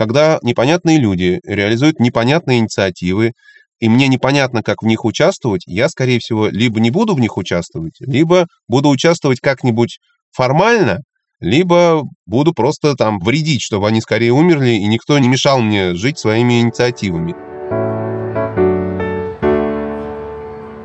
когда непонятные люди реализуют непонятные инициативы, и мне непонятно, как в них участвовать, я, скорее всего, либо не буду в них участвовать, либо буду участвовать как-нибудь формально, либо буду просто там вредить, чтобы они скорее умерли, и никто не мешал мне жить своими инициативами.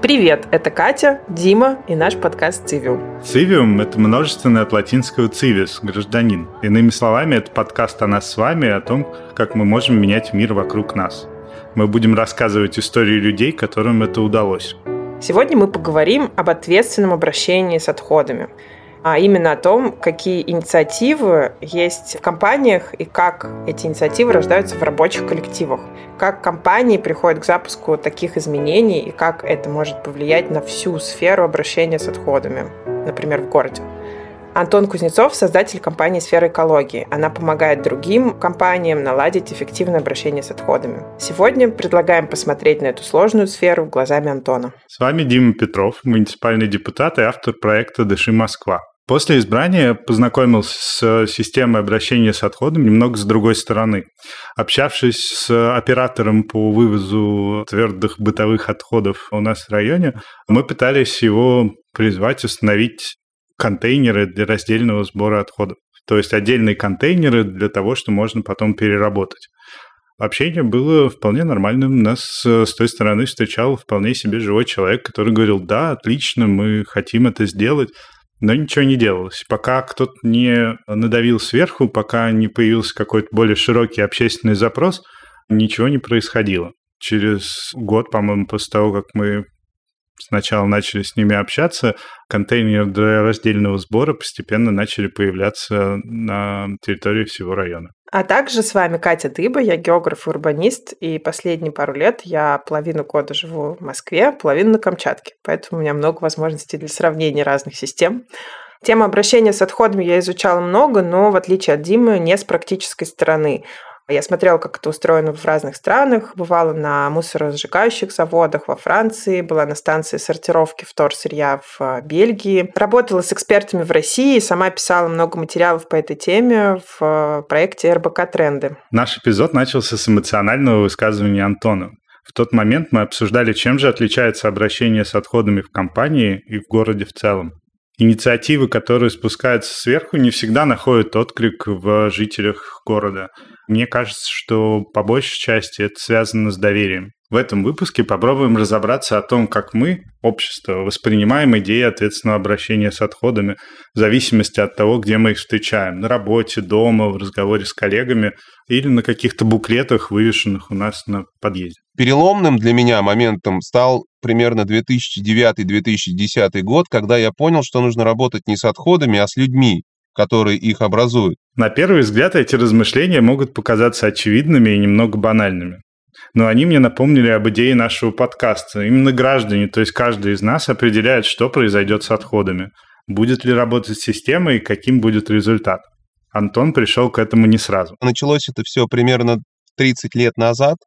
Привет, это Катя, Дима и наш подкаст «Цивиум». «Цивиум» — это множественное от латинского «civis» — «гражданин». Иными словами, это подкаст о нас с вами, о том, как мы можем менять мир вокруг нас. Мы будем рассказывать истории людей, которым это удалось. Сегодня мы поговорим об ответственном обращении с отходами – а именно о том, какие инициативы есть в компаниях и как эти инициативы рождаются в рабочих коллективах, как компании приходят к запуску таких изменений и как это может повлиять на всю сферу обращения с отходами, например, в городе. Антон Кузнецов – создатель компании «Сфера экологии». Она помогает другим компаниям наладить эффективное обращение с отходами. Сегодня предлагаем посмотреть на эту сложную сферу глазами Антона. С вами Дима Петров, муниципальный депутат и автор проекта «Дыши Москва». После избрания познакомился с системой обращения с отходами немного с другой стороны. Общавшись с оператором по вывозу твердых бытовых отходов у нас в районе, мы пытались его призвать установить контейнеры для раздельного сбора отходов. То есть отдельные контейнеры для того, что можно потом переработать. Общение было вполне нормальным. Нас с той стороны встречал вполне себе живой человек, который говорил, да, отлично, мы хотим это сделать но ничего не делалось. Пока кто-то не надавил сверху, пока не появился какой-то более широкий общественный запрос, ничего не происходило. Через год, по-моему, после того, как мы сначала начали с ними общаться, контейнеры для раздельного сбора постепенно начали появляться на территории всего района. А также с вами Катя Дыба, я географ и урбанист, и последние пару лет я половину года живу в Москве, половину на Камчатке, поэтому у меня много возможностей для сравнения разных систем. Тему обращения с отходами я изучала много, но в отличие от Димы, не с практической стороны. Я смотрела, как это устроено в разных странах, бывала на мусоросжигающих заводах во Франции, была на станции сортировки вторсырья в э, Бельгии, работала с экспертами в России, сама писала много материалов по этой теме в э, проекте РБК «Тренды». Наш эпизод начался с эмоционального высказывания Антона. В тот момент мы обсуждали, чем же отличается обращение с отходами в компании и в городе в целом. Инициативы, которые спускаются сверху, не всегда находят отклик в жителях города – мне кажется, что по большей части это связано с доверием. В этом выпуске попробуем разобраться о том, как мы, общество, воспринимаем идеи ответственного обращения с отходами в зависимости от того, где мы их встречаем. На работе, дома, в разговоре с коллегами или на каких-то буклетах, вывешенных у нас на подъезде. Переломным для меня моментом стал примерно 2009-2010 год, когда я понял, что нужно работать не с отходами, а с людьми, которые их образуют. На первый взгляд эти размышления могут показаться очевидными и немного банальными. Но они мне напомнили об идее нашего подкаста. Именно граждане, то есть каждый из нас определяет, что произойдет с отходами. Будет ли работать система и каким будет результат. Антон пришел к этому не сразу. Началось это все примерно 30 лет назад,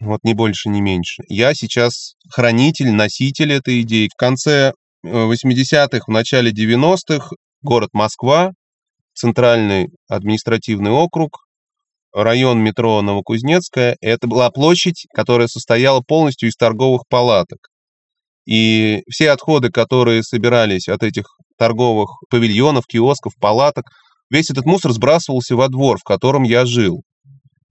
вот не больше, не меньше. Я сейчас хранитель, носитель этой идеи. В конце 80-х, в начале 90-х город Москва, центральный административный округ, район метро Новокузнецкая. Это была площадь, которая состояла полностью из торговых палаток. И все отходы, которые собирались от этих торговых павильонов, киосков, палаток, весь этот мусор сбрасывался во двор, в котором я жил.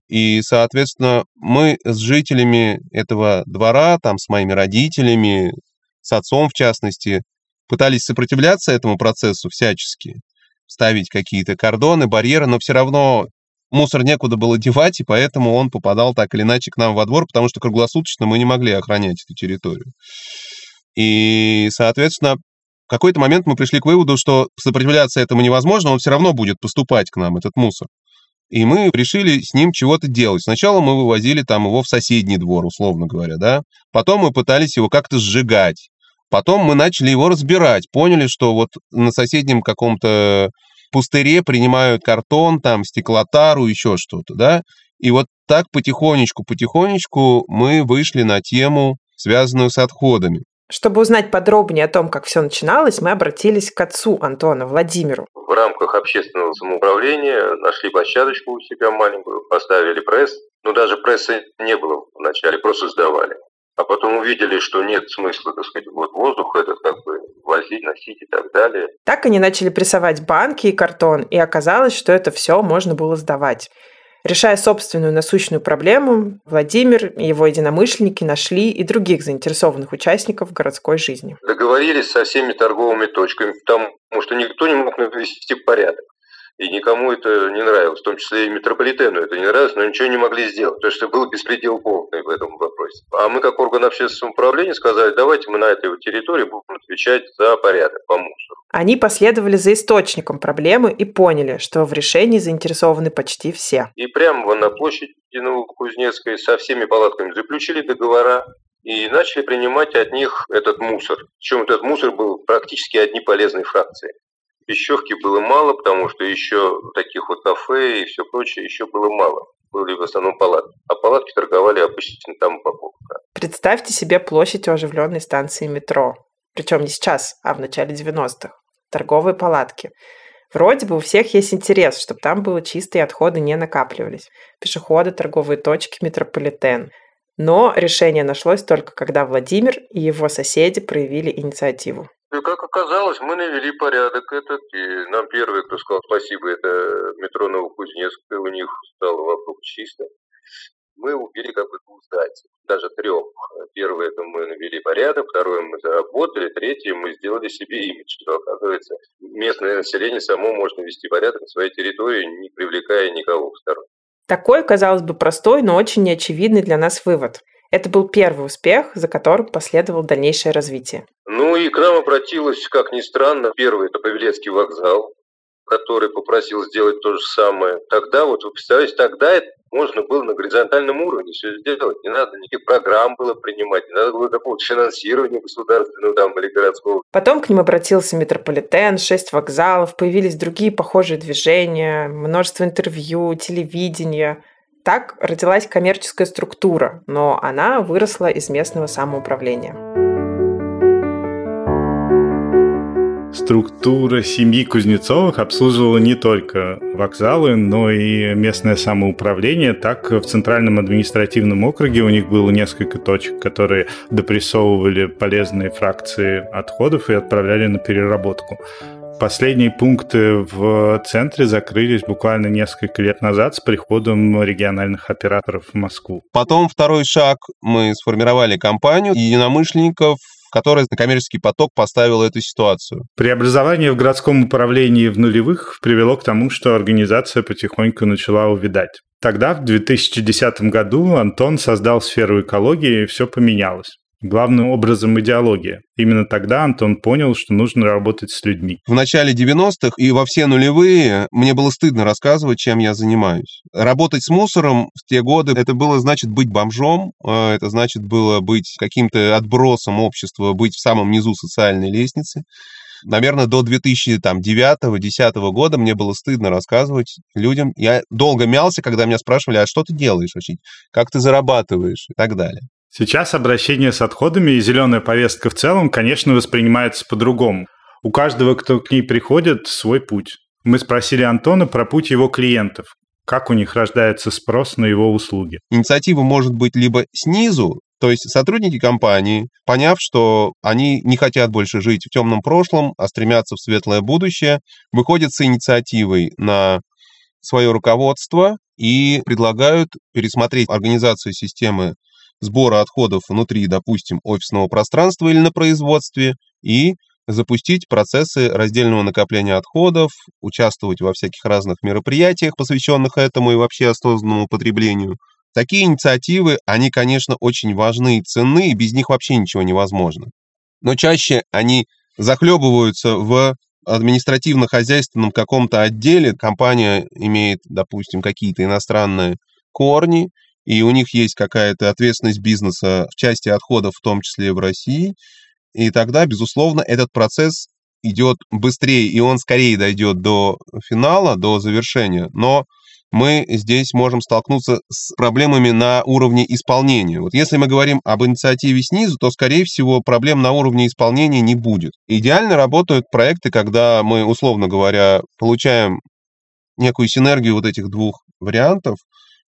И, соответственно, мы с жителями этого двора, там, с моими родителями, с отцом в частности, пытались сопротивляться этому процессу всячески, ставить какие-то кордоны, барьеры, но все равно мусор некуда было девать, и поэтому он попадал так или иначе к нам во двор, потому что круглосуточно мы не могли охранять эту территорию. И, соответственно, в какой-то момент мы пришли к выводу, что сопротивляться этому невозможно, он все равно будет поступать к нам, этот мусор. И мы решили с ним чего-то делать. Сначала мы вывозили там его в соседний двор, условно говоря, да. Потом мы пытались его как-то сжигать. Потом мы начали его разбирать, поняли, что вот на соседнем каком-то пустыре принимают картон, там, стеклотару, еще что-то, да, и вот так потихонечку-потихонечку мы вышли на тему, связанную с отходами. Чтобы узнать подробнее о том, как все начиналось, мы обратились к отцу Антона, Владимиру. В рамках общественного самоуправления нашли площадочку у себя маленькую, поставили пресс. Но даже пресса не было вначале, просто сдавали. А потом увидели, что нет смысла, так сказать, вот воздух этот как бы возить, носить и так далее. Так они начали прессовать банки и картон, и оказалось, что это все можно было сдавать. Решая собственную насущную проблему, Владимир и его единомышленники нашли и других заинтересованных участников городской жизни. Договорились со всеми торговыми точками, потому что никто не мог навести порядок. И никому это не нравилось, в том числе и метрополитену это не нравилось, но ничего не могли сделать, потому что был беспредел полный в этом вопросе. А мы, как орган общественного управления, сказали, давайте мы на этой территории будем отвечать за порядок по мусору. Они последовали за источником проблемы и поняли, что в решении заинтересованы почти все. И прямо на площади Новокузнецкой со всеми палатками заключили договора, и начали принимать от них этот мусор. Причем этот мусор был практически одни полезные фракции. Пищевки было мало, потому что еще таких вот кафе и все прочее еще было мало. Были в основном палатки. А палатки торговали обычно там упаковка. Представьте себе площадь у оживленной станции метро. Причем не сейчас, а в начале 90-х. Торговые палатки. Вроде бы у всех есть интерес, чтобы там было чисто и отходы не накапливались. Пешеходы, торговые точки, метрополитен. Но решение нашлось только когда Владимир и его соседи проявили инициативу. И как оказалось, мы навели порядок этот, и нам первый, кто сказал спасибо, это метро Новокузнецкое, у них стало вокруг чисто. Мы убили как бы двух зайцев, даже трех. Первое это мы навели порядок, второе мы заработали, третье мы сделали себе имидж, что, оказывается, местное население само может навести порядок на своей территории, не привлекая никого в сторону. Такой, казалось бы, простой, но очень неочевидный для нас вывод – это был первый успех, за которым последовало дальнейшее развитие. Ну и к нам обратилась, как ни странно, первый это Павелецкий вокзал, который попросил сделать то же самое. Тогда, вот вы представляете, тогда это можно было на горизонтальном уровне все сделать. Не надо никаких программ было принимать, не надо было какого-то финансирования государственного там или городского. Потом к ним обратился метрополитен, шесть вокзалов, появились другие похожие движения, множество интервью, телевидения – так родилась коммерческая структура, но она выросла из местного самоуправления. Структура семьи Кузнецовых обслуживала не только вокзалы, но и местное самоуправление. Так, в Центральном административном округе у них было несколько точек, которые допрессовывали полезные фракции отходов и отправляли на переработку. Последние пункты в центре закрылись буквально несколько лет назад с приходом региональных операторов в Москву. Потом второй шаг. Мы сформировали компанию единомышленников, которая на коммерческий поток поставила эту ситуацию. Преобразование в городском управлении в нулевых привело к тому, что организация потихоньку начала увидать. Тогда, в 2010 году, Антон создал сферу экологии, и все поменялось главным образом идеология. Именно тогда Антон понял, что нужно работать с людьми. В начале 90-х и во все нулевые мне было стыдно рассказывать, чем я занимаюсь. Работать с мусором в те годы, это было значит быть бомжом, а это значит было быть каким-то отбросом общества, быть в самом низу социальной лестницы. Наверное, до 2009-2010 года мне было стыдно рассказывать людям. Я долго мялся, когда меня спрашивали, а что ты делаешь вообще, как ты зарабатываешь и так далее. Сейчас обращение с отходами и зеленая повестка в целом, конечно, воспринимается по-другому. У каждого, кто к ней приходит, свой путь. Мы спросили Антона про путь его клиентов. Как у них рождается спрос на его услуги? Инициатива может быть либо снизу, то есть сотрудники компании, поняв, что они не хотят больше жить в темном прошлом, а стремятся в светлое будущее, выходят с инициативой на свое руководство и предлагают пересмотреть организацию системы сбора отходов внутри, допустим, офисного пространства или на производстве, и запустить процессы раздельного накопления отходов, участвовать во всяких разных мероприятиях, посвященных этому и вообще осознанному потреблению. Такие инициативы, они, конечно, очень важны и ценны, и без них вообще ничего невозможно. Но чаще они захлебываются в административно-хозяйственном каком-то отделе. Компания имеет, допустим, какие-то иностранные корни, и у них есть какая-то ответственность бизнеса в части отходов, в том числе в России, и тогда, безусловно, этот процесс идет быстрее, и он скорее дойдет до финала, до завершения. Но мы здесь можем столкнуться с проблемами на уровне исполнения. Вот если мы говорим об инициативе снизу, то, скорее всего, проблем на уровне исполнения не будет. Идеально работают проекты, когда мы, условно говоря, получаем некую синергию вот этих двух вариантов,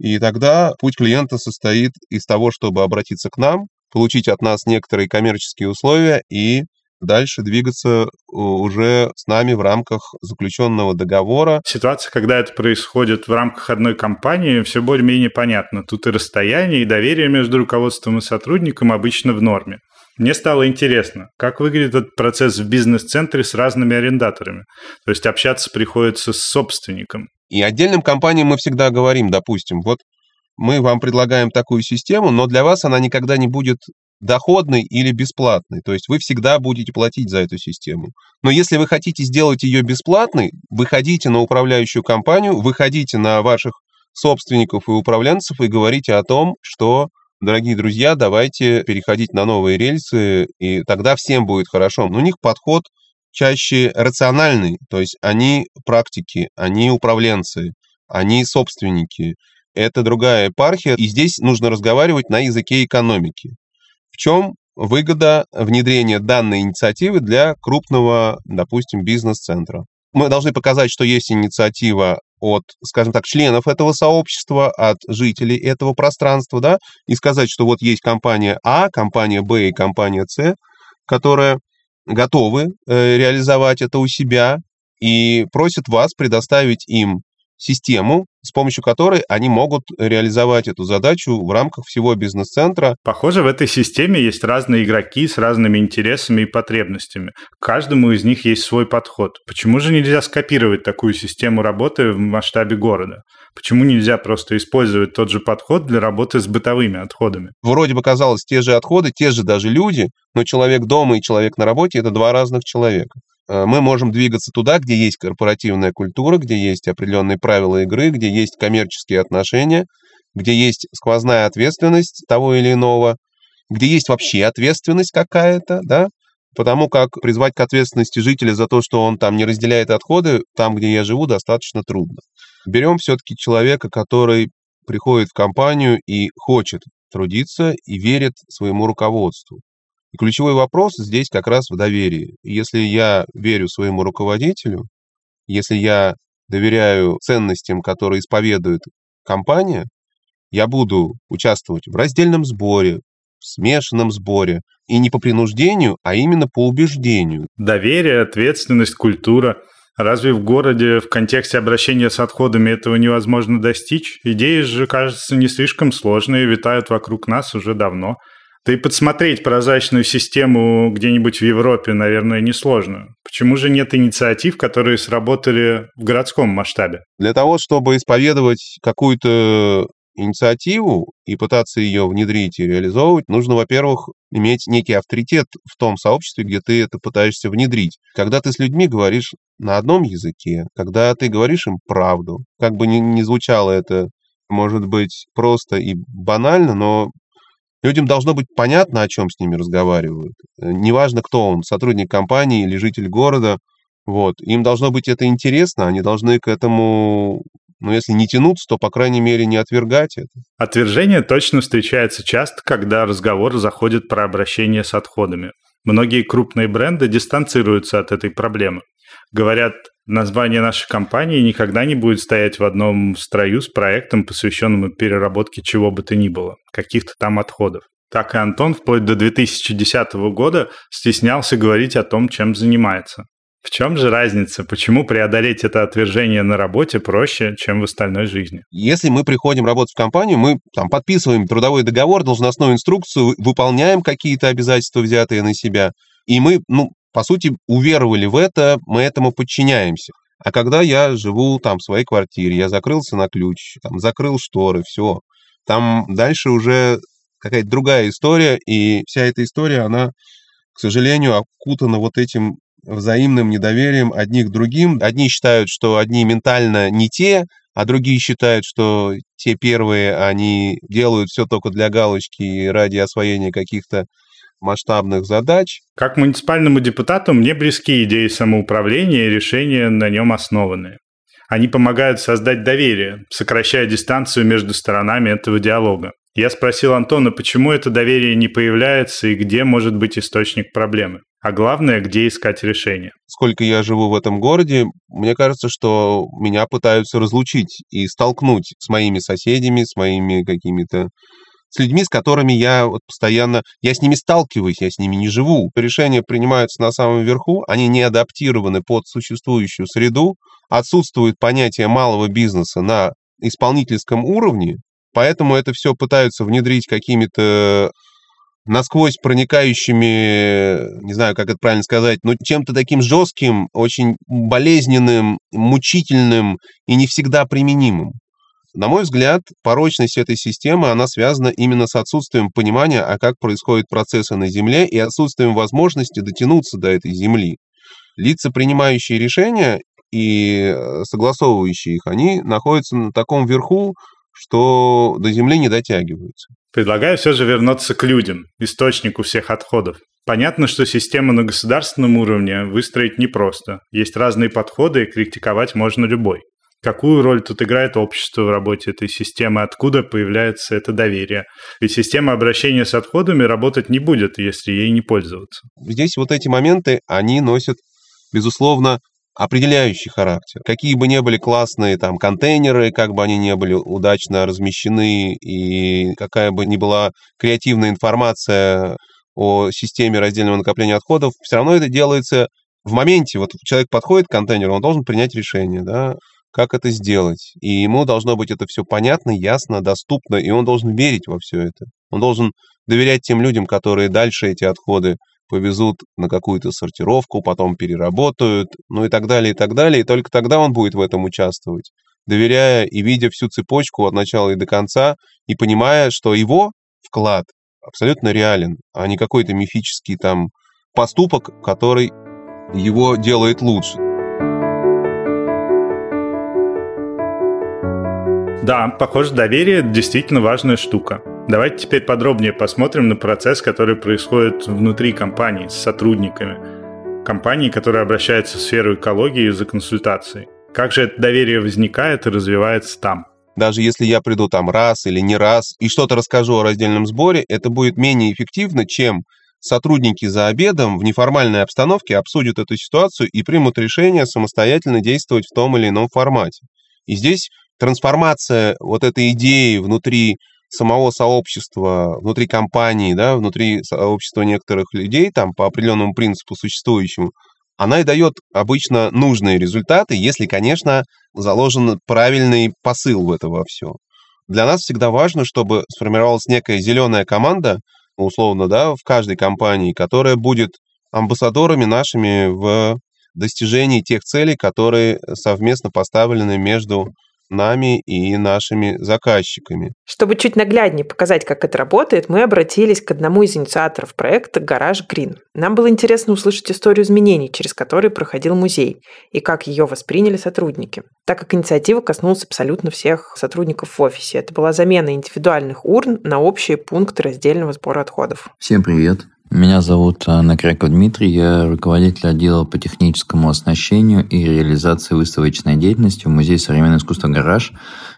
и тогда путь клиента состоит из того, чтобы обратиться к нам, получить от нас некоторые коммерческие условия и дальше двигаться уже с нами в рамках заключенного договора. Ситуация, когда это происходит в рамках одной компании, все более-менее понятно. Тут и расстояние, и доверие между руководством и сотрудником обычно в норме. Мне стало интересно, как выглядит этот процесс в бизнес-центре с разными арендаторами. То есть общаться приходится с собственником. И отдельным компаниям мы всегда говорим, допустим, вот мы вам предлагаем такую систему, но для вас она никогда не будет доходный или бесплатный. То есть вы всегда будете платить за эту систему. Но если вы хотите сделать ее бесплатной, выходите на управляющую компанию, выходите на ваших собственников и управленцев и говорите о том, что, дорогие друзья, давайте переходить на новые рельсы, и тогда всем будет хорошо. Но у них подход чаще рациональный, то есть они практики, они управленцы, они собственники. Это другая епархия, и здесь нужно разговаривать на языке экономики. В чем выгода внедрения данной инициативы для крупного, допустим, бизнес-центра? Мы должны показать, что есть инициатива от, скажем так, членов этого сообщества, от жителей этого пространства, да, и сказать, что вот есть компания А, компания Б и компания С, которая готовы э, реализовать это у себя и просят вас предоставить им систему, с помощью которой они могут реализовать эту задачу в рамках всего бизнес-центра. Похоже, в этой системе есть разные игроки с разными интересами и потребностями. Каждому из них есть свой подход. Почему же нельзя скопировать такую систему работы в масштабе города? Почему нельзя просто использовать тот же подход для работы с бытовыми отходами? Вроде бы казалось, те же отходы, те же даже люди, но человек дома и человек на работе – это два разных человека. Э, мы можем двигаться туда, где есть корпоративная культура, где есть определенные правила игры, где есть коммерческие отношения, где есть сквозная ответственность того или иного, где есть вообще ответственность какая-то, да, потому как призвать к ответственности жителя за то, что он там не разделяет отходы, там, где я живу, достаточно трудно. Берем все-таки человека, который приходит в компанию и хочет трудиться и верит своему руководству. И ключевой вопрос здесь как раз в доверии. Если я верю своему руководителю, если я доверяю ценностям, которые исповедует компания, я буду участвовать в раздельном сборе, в смешанном сборе. И не по принуждению, а именно по убеждению. Доверие, ответственность, культура. Разве в городе в контексте обращения с отходами этого невозможно достичь? Идеи же, кажется, не слишком сложные, витают вокруг нас уже давно. Да и подсмотреть прозрачную систему где-нибудь в Европе, наверное, несложно. Почему же нет инициатив, которые сработали в городском масштабе? Для того, чтобы исповедовать какую-то инициативу и пытаться ее внедрить и реализовывать, нужно, во-первых, иметь некий авторитет в том сообществе, где ты это пытаешься внедрить. Когда ты с людьми говоришь на одном языке, когда ты говоришь им правду, как бы ни, ни звучало это, может быть, просто и банально, но Людям должно быть понятно, о чем с ними разговаривают. Э, неважно, кто он, сотрудник компании или житель города. Вот. Им должно быть это интересно, они должны к этому, ну, если не тянуться, то, по крайней мере, не отвергать это. Отвержение точно встречается часто, когда разговор заходит про обращение с отходами. Многие крупные бренды дистанцируются от этой проблемы. Говорят, название нашей компании никогда не будет стоять в одном строю с проектом, посвященным переработке чего бы то ни было, каких-то там отходов. Так и Антон вплоть до 2010 года стеснялся говорить о том, чем занимается. В чем же разница? Почему преодолеть это отвержение на работе проще, чем в остальной жизни? Если мы приходим работать в компанию, мы там подписываем трудовой договор, должностную инструкцию, выполняем какие-то обязательства, взятые на себя, и мы, ну, по сути, уверовали в это, мы этому подчиняемся. А когда я живу там в своей квартире, я закрылся на ключ, там, закрыл шторы, все, там дальше уже какая-то другая история, и вся эта история, она, к сожалению, окутана вот этим взаимным недоверием одних другим. Одни считают, что одни ментально не те, а другие считают, что те первые, они делают все только для галочки и ради освоения каких-то масштабных задач. Как муниципальному депутату мне близки идеи самоуправления и решения на нем основанные. Они помогают создать доверие, сокращая дистанцию между сторонами этого диалога. Я спросил Антона, почему это доверие не появляется и где может быть источник проблемы. А главное, где искать решение. Сколько я живу в этом городе, мне кажется, что меня пытаются разлучить и столкнуть с моими соседями, с моими какими-то с людьми, с которыми я вот постоянно, я с ними сталкиваюсь, я с ними не живу. Решения принимаются на самом верху, они не адаптированы под существующую среду, отсутствует понятие малого бизнеса на исполнительском уровне, Поэтому это все пытаются внедрить какими-то насквозь проникающими, не знаю, как это правильно сказать, но чем-то таким жестким, очень болезненным, мучительным и не всегда применимым. На мой взгляд, порочность этой системы, она связана именно с отсутствием понимания, а как происходят процессы на Земле и отсутствием возможности дотянуться до этой Земли. Лица, принимающие решения и э, согласовывающие их, они находятся на таком верху, что до земли не дотягиваются. Предлагаю все же вернуться к людям, источнику всех отходов. Понятно, что систему на государственном уровне выстроить непросто. Есть разные подходы, и критиковать можно любой. Какую роль тут играет общество в работе этой системы? Откуда появляется это доверие? Ведь система обращения с отходами работать не будет, если ей не пользоваться. Здесь вот эти моменты, они носят, безусловно, определяющий характер. Какие бы ни были классные там контейнеры, как бы они ни были удачно размещены, и какая бы ни была креативная информация о системе раздельного накопления отходов, все равно это делается в моменте. Вот человек подходит к контейнеру, он должен принять решение, да, как это сделать. И ему должно быть это все понятно, ясно, доступно, и он должен верить во все это. Он должен доверять тем людям, которые дальше эти отходы повезут на какую-то сортировку, потом переработают, ну и так далее, и так далее. И только тогда он будет в этом участвовать, доверяя и видя всю цепочку от начала и до конца, и понимая, что его вклад абсолютно реален, а не какой-то мифический там поступок, который его делает лучше. Да, похоже, доверие действительно важная штука. Давайте теперь подробнее посмотрим на процесс, который происходит внутри компании с сотрудниками. Компании, которые обращаются в сферу экологии за консультацией. Как же это доверие возникает и развивается там? Даже если я приду там раз или не раз и что-то расскажу о раздельном сборе, это будет менее эффективно, чем сотрудники за обедом в неформальной обстановке обсудят эту ситуацию и примут решение самостоятельно действовать в том или ином формате. И здесь трансформация вот этой идеи внутри самого сообщества, внутри компании, да, внутри сообщества некоторых людей, там, по определенному принципу существующему, она и дает обычно нужные результаты, если, конечно, заложен правильный посыл в это во все. Для нас всегда важно, чтобы сформировалась некая зеленая команда, условно, да, в каждой компании, которая будет амбассадорами нашими в достижении тех целей, которые совместно поставлены между нами и нашими заказчиками. Чтобы чуть нагляднее показать, как это работает, мы обратились к одному из инициаторов проекта «Гараж Грин». Нам было интересно услышать историю изменений, через которые проходил музей, и как ее восприняли сотрудники. Так как инициатива коснулась абсолютно всех сотрудников в офисе. Это была замена индивидуальных урн на общие пункты раздельного сбора отходов. Всем привет! Меня зовут Накряков Дмитрий, я руководитель отдела по техническому оснащению и реализации выставочной деятельности в Музее современного искусства «Гараж».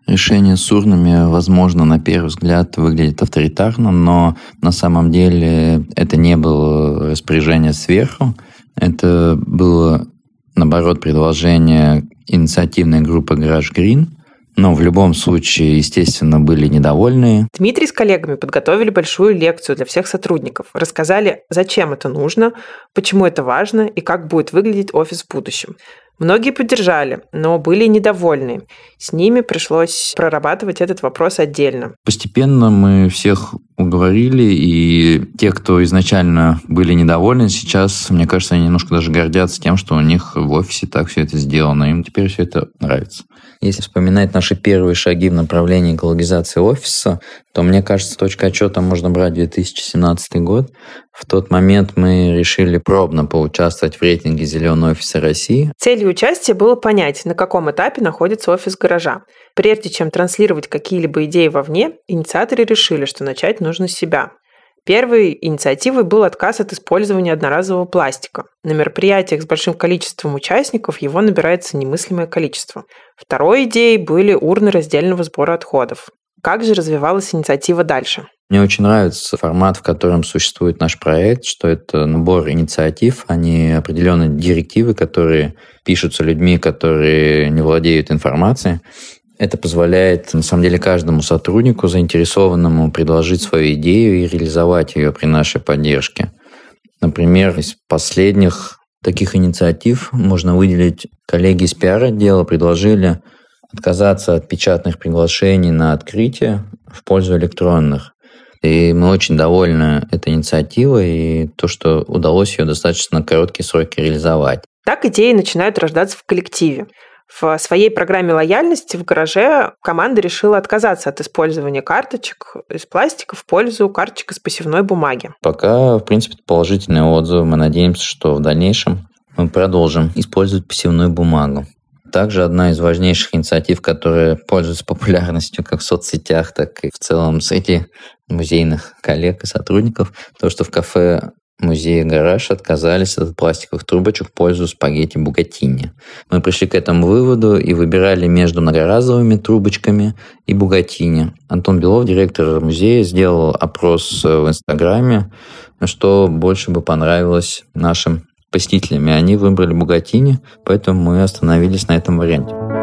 Решение с урнами, возможно, на первый взгляд выглядит авторитарно, но на самом деле это не было распоряжение сверху, это было, наоборот, предложение инициативной группы «Гараж Грин», но в любом случае, естественно, были недовольны. Дмитрий с коллегами подготовили большую лекцию для всех сотрудников. Рассказали, зачем это нужно, почему это важно и как будет выглядеть офис в будущем. Многие поддержали, но были недовольны. С ними пришлось прорабатывать этот вопрос отдельно. Постепенно мы всех уговорили, и те, кто изначально были недовольны, сейчас, мне кажется, они немножко даже гордятся тем, что у них в офисе так все это сделано. Им теперь все это нравится. Если вспоминать наши первые шаги в направлении экологизации офиса, то, мне кажется, точка отчета можно брать 2017 год. В тот момент мы решили пробно поучаствовать в рейтинге «Зеленый офисы России». Целью участия было понять, на каком этапе находится офис гаража. Прежде чем транслировать какие-либо идеи вовне, инициаторы решили, что начать нужно с себя. Первой инициативой был отказ от использования одноразового пластика. На мероприятиях с большим количеством участников его набирается немыслимое количество. Второй идеей были урны раздельного сбора отходов. Как же развивалась инициатива дальше? Мне очень нравится формат, в котором существует наш проект, что это набор инициатив, а не определенные директивы, которые пишутся людьми, которые не владеют информацией. Это позволяет, на самом деле, каждому сотруднику, заинтересованному, предложить свою идею и реализовать ее при нашей поддержке. Например, из последних таких инициатив можно выделить коллеги из пиар-отдела предложили отказаться от печатных приглашений на открытие в пользу электронных. И мы очень довольны этой инициативой и то, что удалось ее достаточно короткие сроки реализовать. Так идеи начинают рождаться в коллективе. В своей программе лояльности в гараже команда решила отказаться от использования карточек из пластика в пользу карточек из пассивной бумаги. Пока, в принципе, положительные отзывы. Мы надеемся, что в дальнейшем мы продолжим использовать пассивную бумагу. Также одна из важнейших инициатив, которая пользуется популярностью как в соцсетях, так и в целом среди музейных коллег и сотрудников, то, что в кафе музея «Гараж» отказались от пластиковых трубочек в пользу спагетти «Бугатини». Мы пришли к этому выводу и выбирали между многоразовыми трубочками и «Бугатини». Антон Белов, директор музея, сделал опрос в Инстаграме, что больше бы понравилось нашим посетителями. Они выбрали Бугатини, поэтому мы остановились на этом варианте.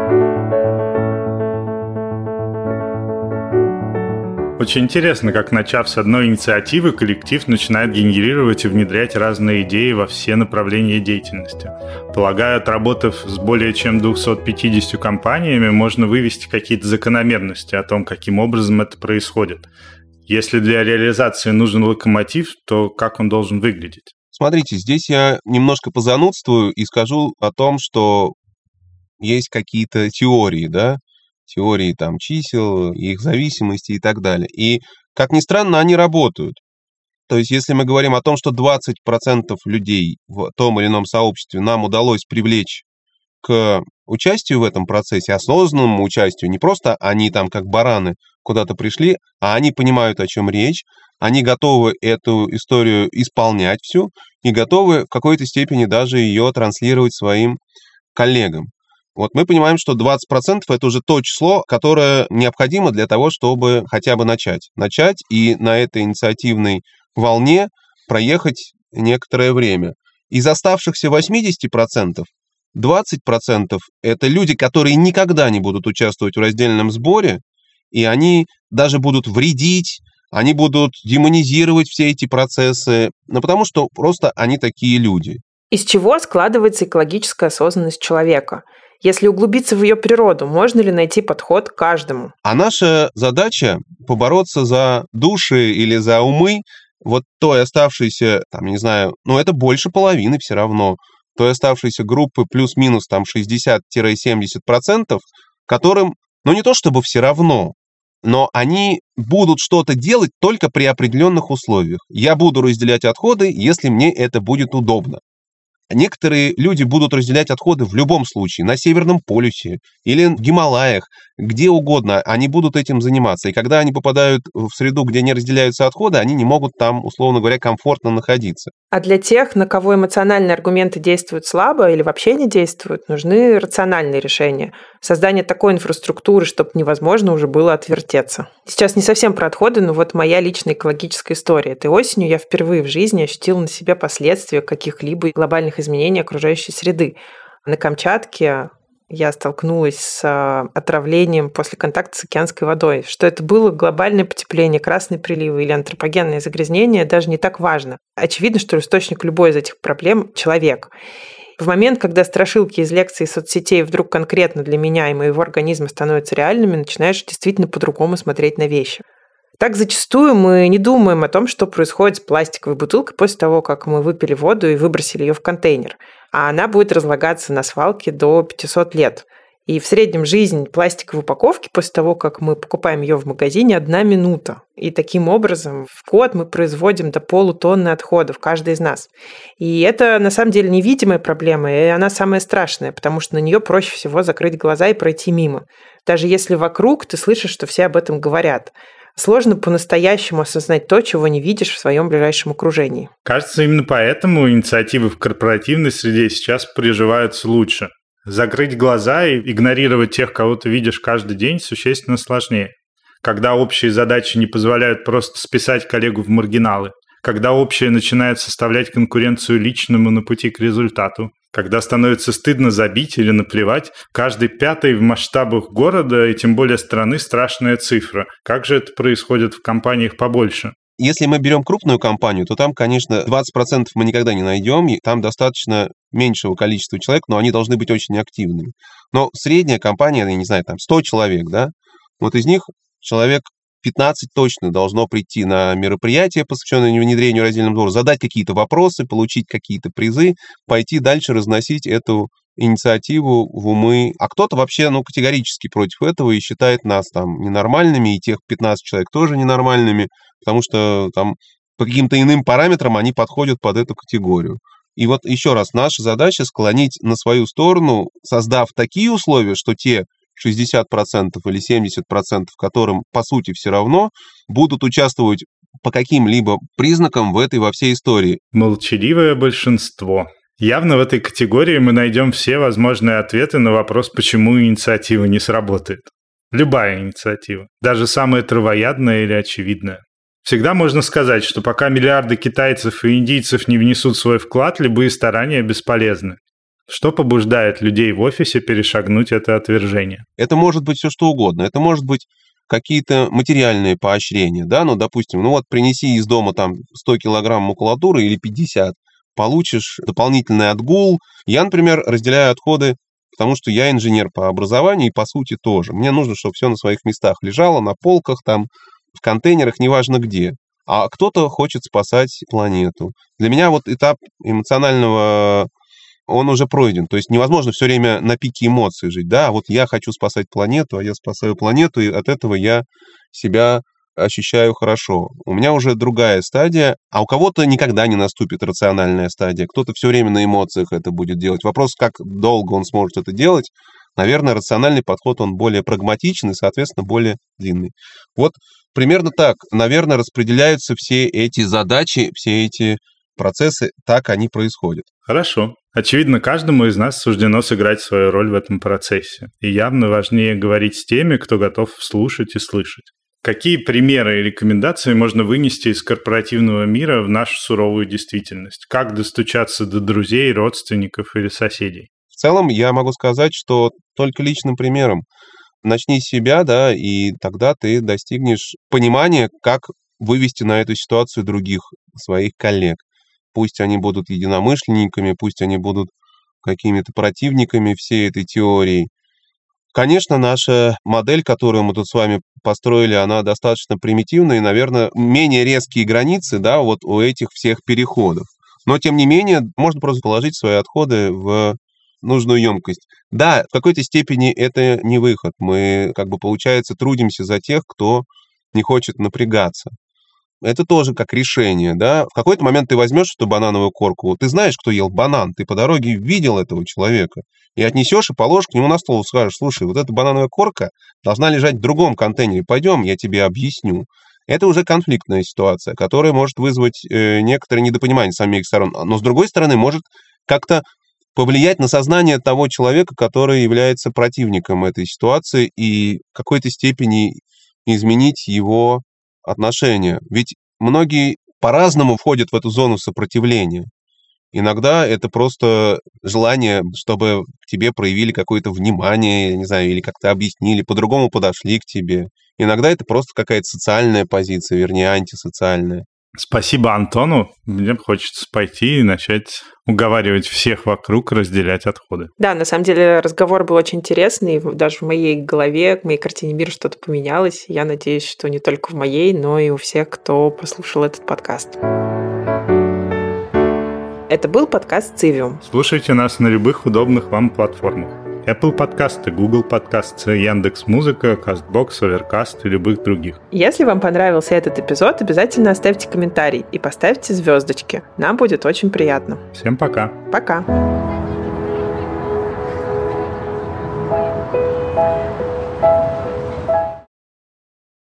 Очень интересно, как начав с одной инициативы, коллектив начинает генерировать и внедрять разные идеи во все направления деятельности. Полагаю, отработав с более чем 250 компаниями, можно вывести какие-то закономерности о том, каким образом это происходит. Если для реализации нужен локомотив, то как он должен выглядеть? Смотрите, здесь я немножко позанудствую и скажу о том, что есть какие-то теории, да, теории там чисел, их зависимости и так далее. И, как ни странно, они работают. То есть, если мы говорим о том, что 20% людей в том или ином сообществе нам удалось привлечь к участию в этом процессе, осознанному участию, не просто они там как бараны куда-то пришли, а они понимают, о чем речь, они готовы эту историю исполнять всю и готовы в какой-то степени даже ее транслировать своим коллегам. Вот мы понимаем, что 20% это уже то число, которое необходимо для того, чтобы хотя бы начать. Начать и на этой инициативной волне проехать некоторое время. Из оставшихся 80%, 20% это люди, которые никогда не будут участвовать в раздельном сборе, и они даже будут вредить, они будут демонизировать все эти процессы, ну, потому что просто они такие люди. Из чего складывается экологическая осознанность человека? Если углубиться в ее природу, можно ли найти подход к каждому? А наша задача побороться за души или за умы вот той оставшейся, там, не знаю, ну это больше половины все равно, той оставшейся группы плюс-минус там 60-70%, которым, ну не то чтобы все равно, но они будут что-то делать только при определенных условиях. Я буду разделять отходы, если мне это будет удобно. Некоторые люди будут разделять отходы в любом случае, на Северном полюсе или в Гималаях, где угодно, они будут этим заниматься. И когда они попадают в среду, где не разделяются отходы, они не могут там, условно говоря, комфортно находиться. А для тех, на кого эмоциональные аргументы действуют слабо или вообще не действуют, нужны рациональные решения. Создание такой инфраструктуры, чтобы невозможно уже было отвертеться. Сейчас не совсем про отходы, но вот моя личная экологическая история. Этой осенью я впервые в жизни ощутила на себе последствия каких-либо глобальных изменений окружающей среды. На Камчатке я столкнулась с а, отравлением после контакта с океанской водой. Что это было глобальное потепление, красные приливы или антропогенное загрязнение, даже не так важно. Очевидно, что источник любой из этих проблем – человек. В момент, когда страшилки из лекций соцсетей вдруг конкретно для меня и моего организма становятся реальными, начинаешь действительно по-другому смотреть на вещи. Так зачастую мы не думаем о том, что происходит с пластиковой бутылкой после того, как мы выпили воду и выбросили ее в контейнер. А она будет разлагаться на свалке до 500 лет. И в среднем жизнь пластиковой упаковки после того, как мы покупаем ее в магазине, одна минута. И таким образом в год мы производим до полутонны отходов, каждый из нас. И это на самом деле невидимая проблема, и она самая страшная, потому что на нее проще всего закрыть глаза и пройти мимо. Даже если вокруг ты слышишь, что все об этом говорят. Сложно по-настоящему осознать то, чего не видишь в своем ближайшем окружении. Кажется, именно поэтому инициативы в корпоративной среде сейчас приживаются лучше. Закрыть глаза и игнорировать тех, кого ты видишь каждый день, существенно сложнее. Когда общие задачи не позволяют просто списать коллегу в маргиналы, когда общее начинает составлять конкуренцию личному на пути к результату, когда становится стыдно забить или наплевать, каждый пятый в масштабах города и тем более страны страшная цифра. Как же это происходит в компаниях побольше? Если мы берем крупную компанию, то там, конечно, 20% мы никогда не найдем, и там достаточно меньшего количества человек, но они должны быть очень активными. Но средняя компания, я не знаю, там 100 человек, да, вот из них человек 15 точно должно прийти на мероприятие, посвященное внедрению раздельного сбора, задать какие-то вопросы, получить какие-то призы, пойти дальше разносить эту инициативу в умы. А кто-то вообще ну, категорически против этого и считает нас там ненормальными, и тех 15 человек тоже ненормальными, потому что там по каким-то иным параметрам они подходят под эту категорию. И вот еще раз, наша задача склонить на свою сторону, создав такие условия, что те 60% или 70%, которым по сути все равно, будут участвовать по каким-либо признакам в этой во всей истории. Молчаливое большинство. Явно в этой категории мы найдем все возможные ответы на вопрос, почему инициатива не сработает. Любая инициатива, даже самая травоядная или очевидная. Всегда можно сказать, что пока миллиарды китайцев и индийцев не внесут свой вклад, любые старания бесполезны. Что побуждает людей в офисе перешагнуть это отвержение? Это может быть все что угодно. Это может быть какие-то материальные поощрения, да, ну, допустим, ну вот принеси из дома там 100 килограмм макулатуры или 50, получишь дополнительный отгул. Я, например, разделяю отходы, потому что я инженер по образованию и по сути тоже. Мне нужно, чтобы все на своих местах лежало, на полках там, в контейнерах, неважно где. А кто-то хочет спасать планету. Для меня вот этап эмоционального он уже пройден. То есть невозможно все время на пике эмоций жить. Да, вот я хочу спасать планету, а я спасаю планету, и от этого я себя ощущаю хорошо. У меня уже другая стадия, а у кого-то никогда не наступит рациональная стадия. Кто-то все время на эмоциях это будет делать. Вопрос, как долго он сможет это делать. Наверное, рациональный подход, он более прагматичный, соответственно, более длинный. Вот примерно так, наверное, распределяются все эти задачи, все эти процессы, так они происходят. Хорошо. Очевидно, каждому из нас суждено сыграть свою роль в этом процессе. И явно важнее говорить с теми, кто готов слушать и слышать. Какие примеры и рекомендации можно вынести из корпоративного мира в нашу суровую действительность? Как достучаться до друзей, родственников или соседей? В целом я могу сказать, что только личным примером. Начни с себя, да, и тогда ты достигнешь понимания, как вывести на эту ситуацию других, своих коллег пусть они будут единомышленниками, пусть они будут какими-то противниками всей этой теории. Конечно, наша модель, которую мы тут с вами построили, она достаточно примитивная и, наверное, менее резкие границы, да, вот у этих всех переходов. Но, тем не менее, можно просто положить свои отходы в нужную емкость. Да, в какой-то степени это не выход. Мы, как бы, получается, трудимся за тех, кто не хочет напрягаться это тоже как решение, да. В какой-то момент ты возьмешь эту банановую корку, ты знаешь, кто ел банан, ты по дороге видел этого человека, и отнесешь и положишь к нему на стол скажешь, слушай, вот эта банановая корка должна лежать в другом контейнере, пойдем, я тебе объясню. Это уже конфликтная ситуация, которая может вызвать э, некоторое недопонимание с самих сторон, но с другой стороны может как-то повлиять на сознание того человека, который является противником этой ситуации и в какой-то степени изменить его отношения. Ведь многие по-разному входят в эту зону сопротивления. Иногда это просто желание, чтобы к тебе проявили какое-то внимание, не знаю, или как-то объяснили, по-другому подошли к тебе. Иногда это просто какая-то социальная позиция, вернее, антисоциальная. Спасибо Антону. Мне хочется пойти и начать уговаривать всех вокруг разделять отходы. Да, на самом деле разговор был очень интересный. Даже в моей голове, в моей картине мира что-то поменялось. Я надеюсь, что не только в моей, но и у всех, кто послушал этот подкаст. Это был подкаст «Цивиум». Слушайте нас на любых удобных вам платформах. Apple подкасты, Google подкасты, Яндекс Музыка, Castbox, Overcast и любых других. Если вам понравился этот эпизод, обязательно оставьте комментарий и поставьте звездочки. Нам будет очень приятно. Всем пока. Пока.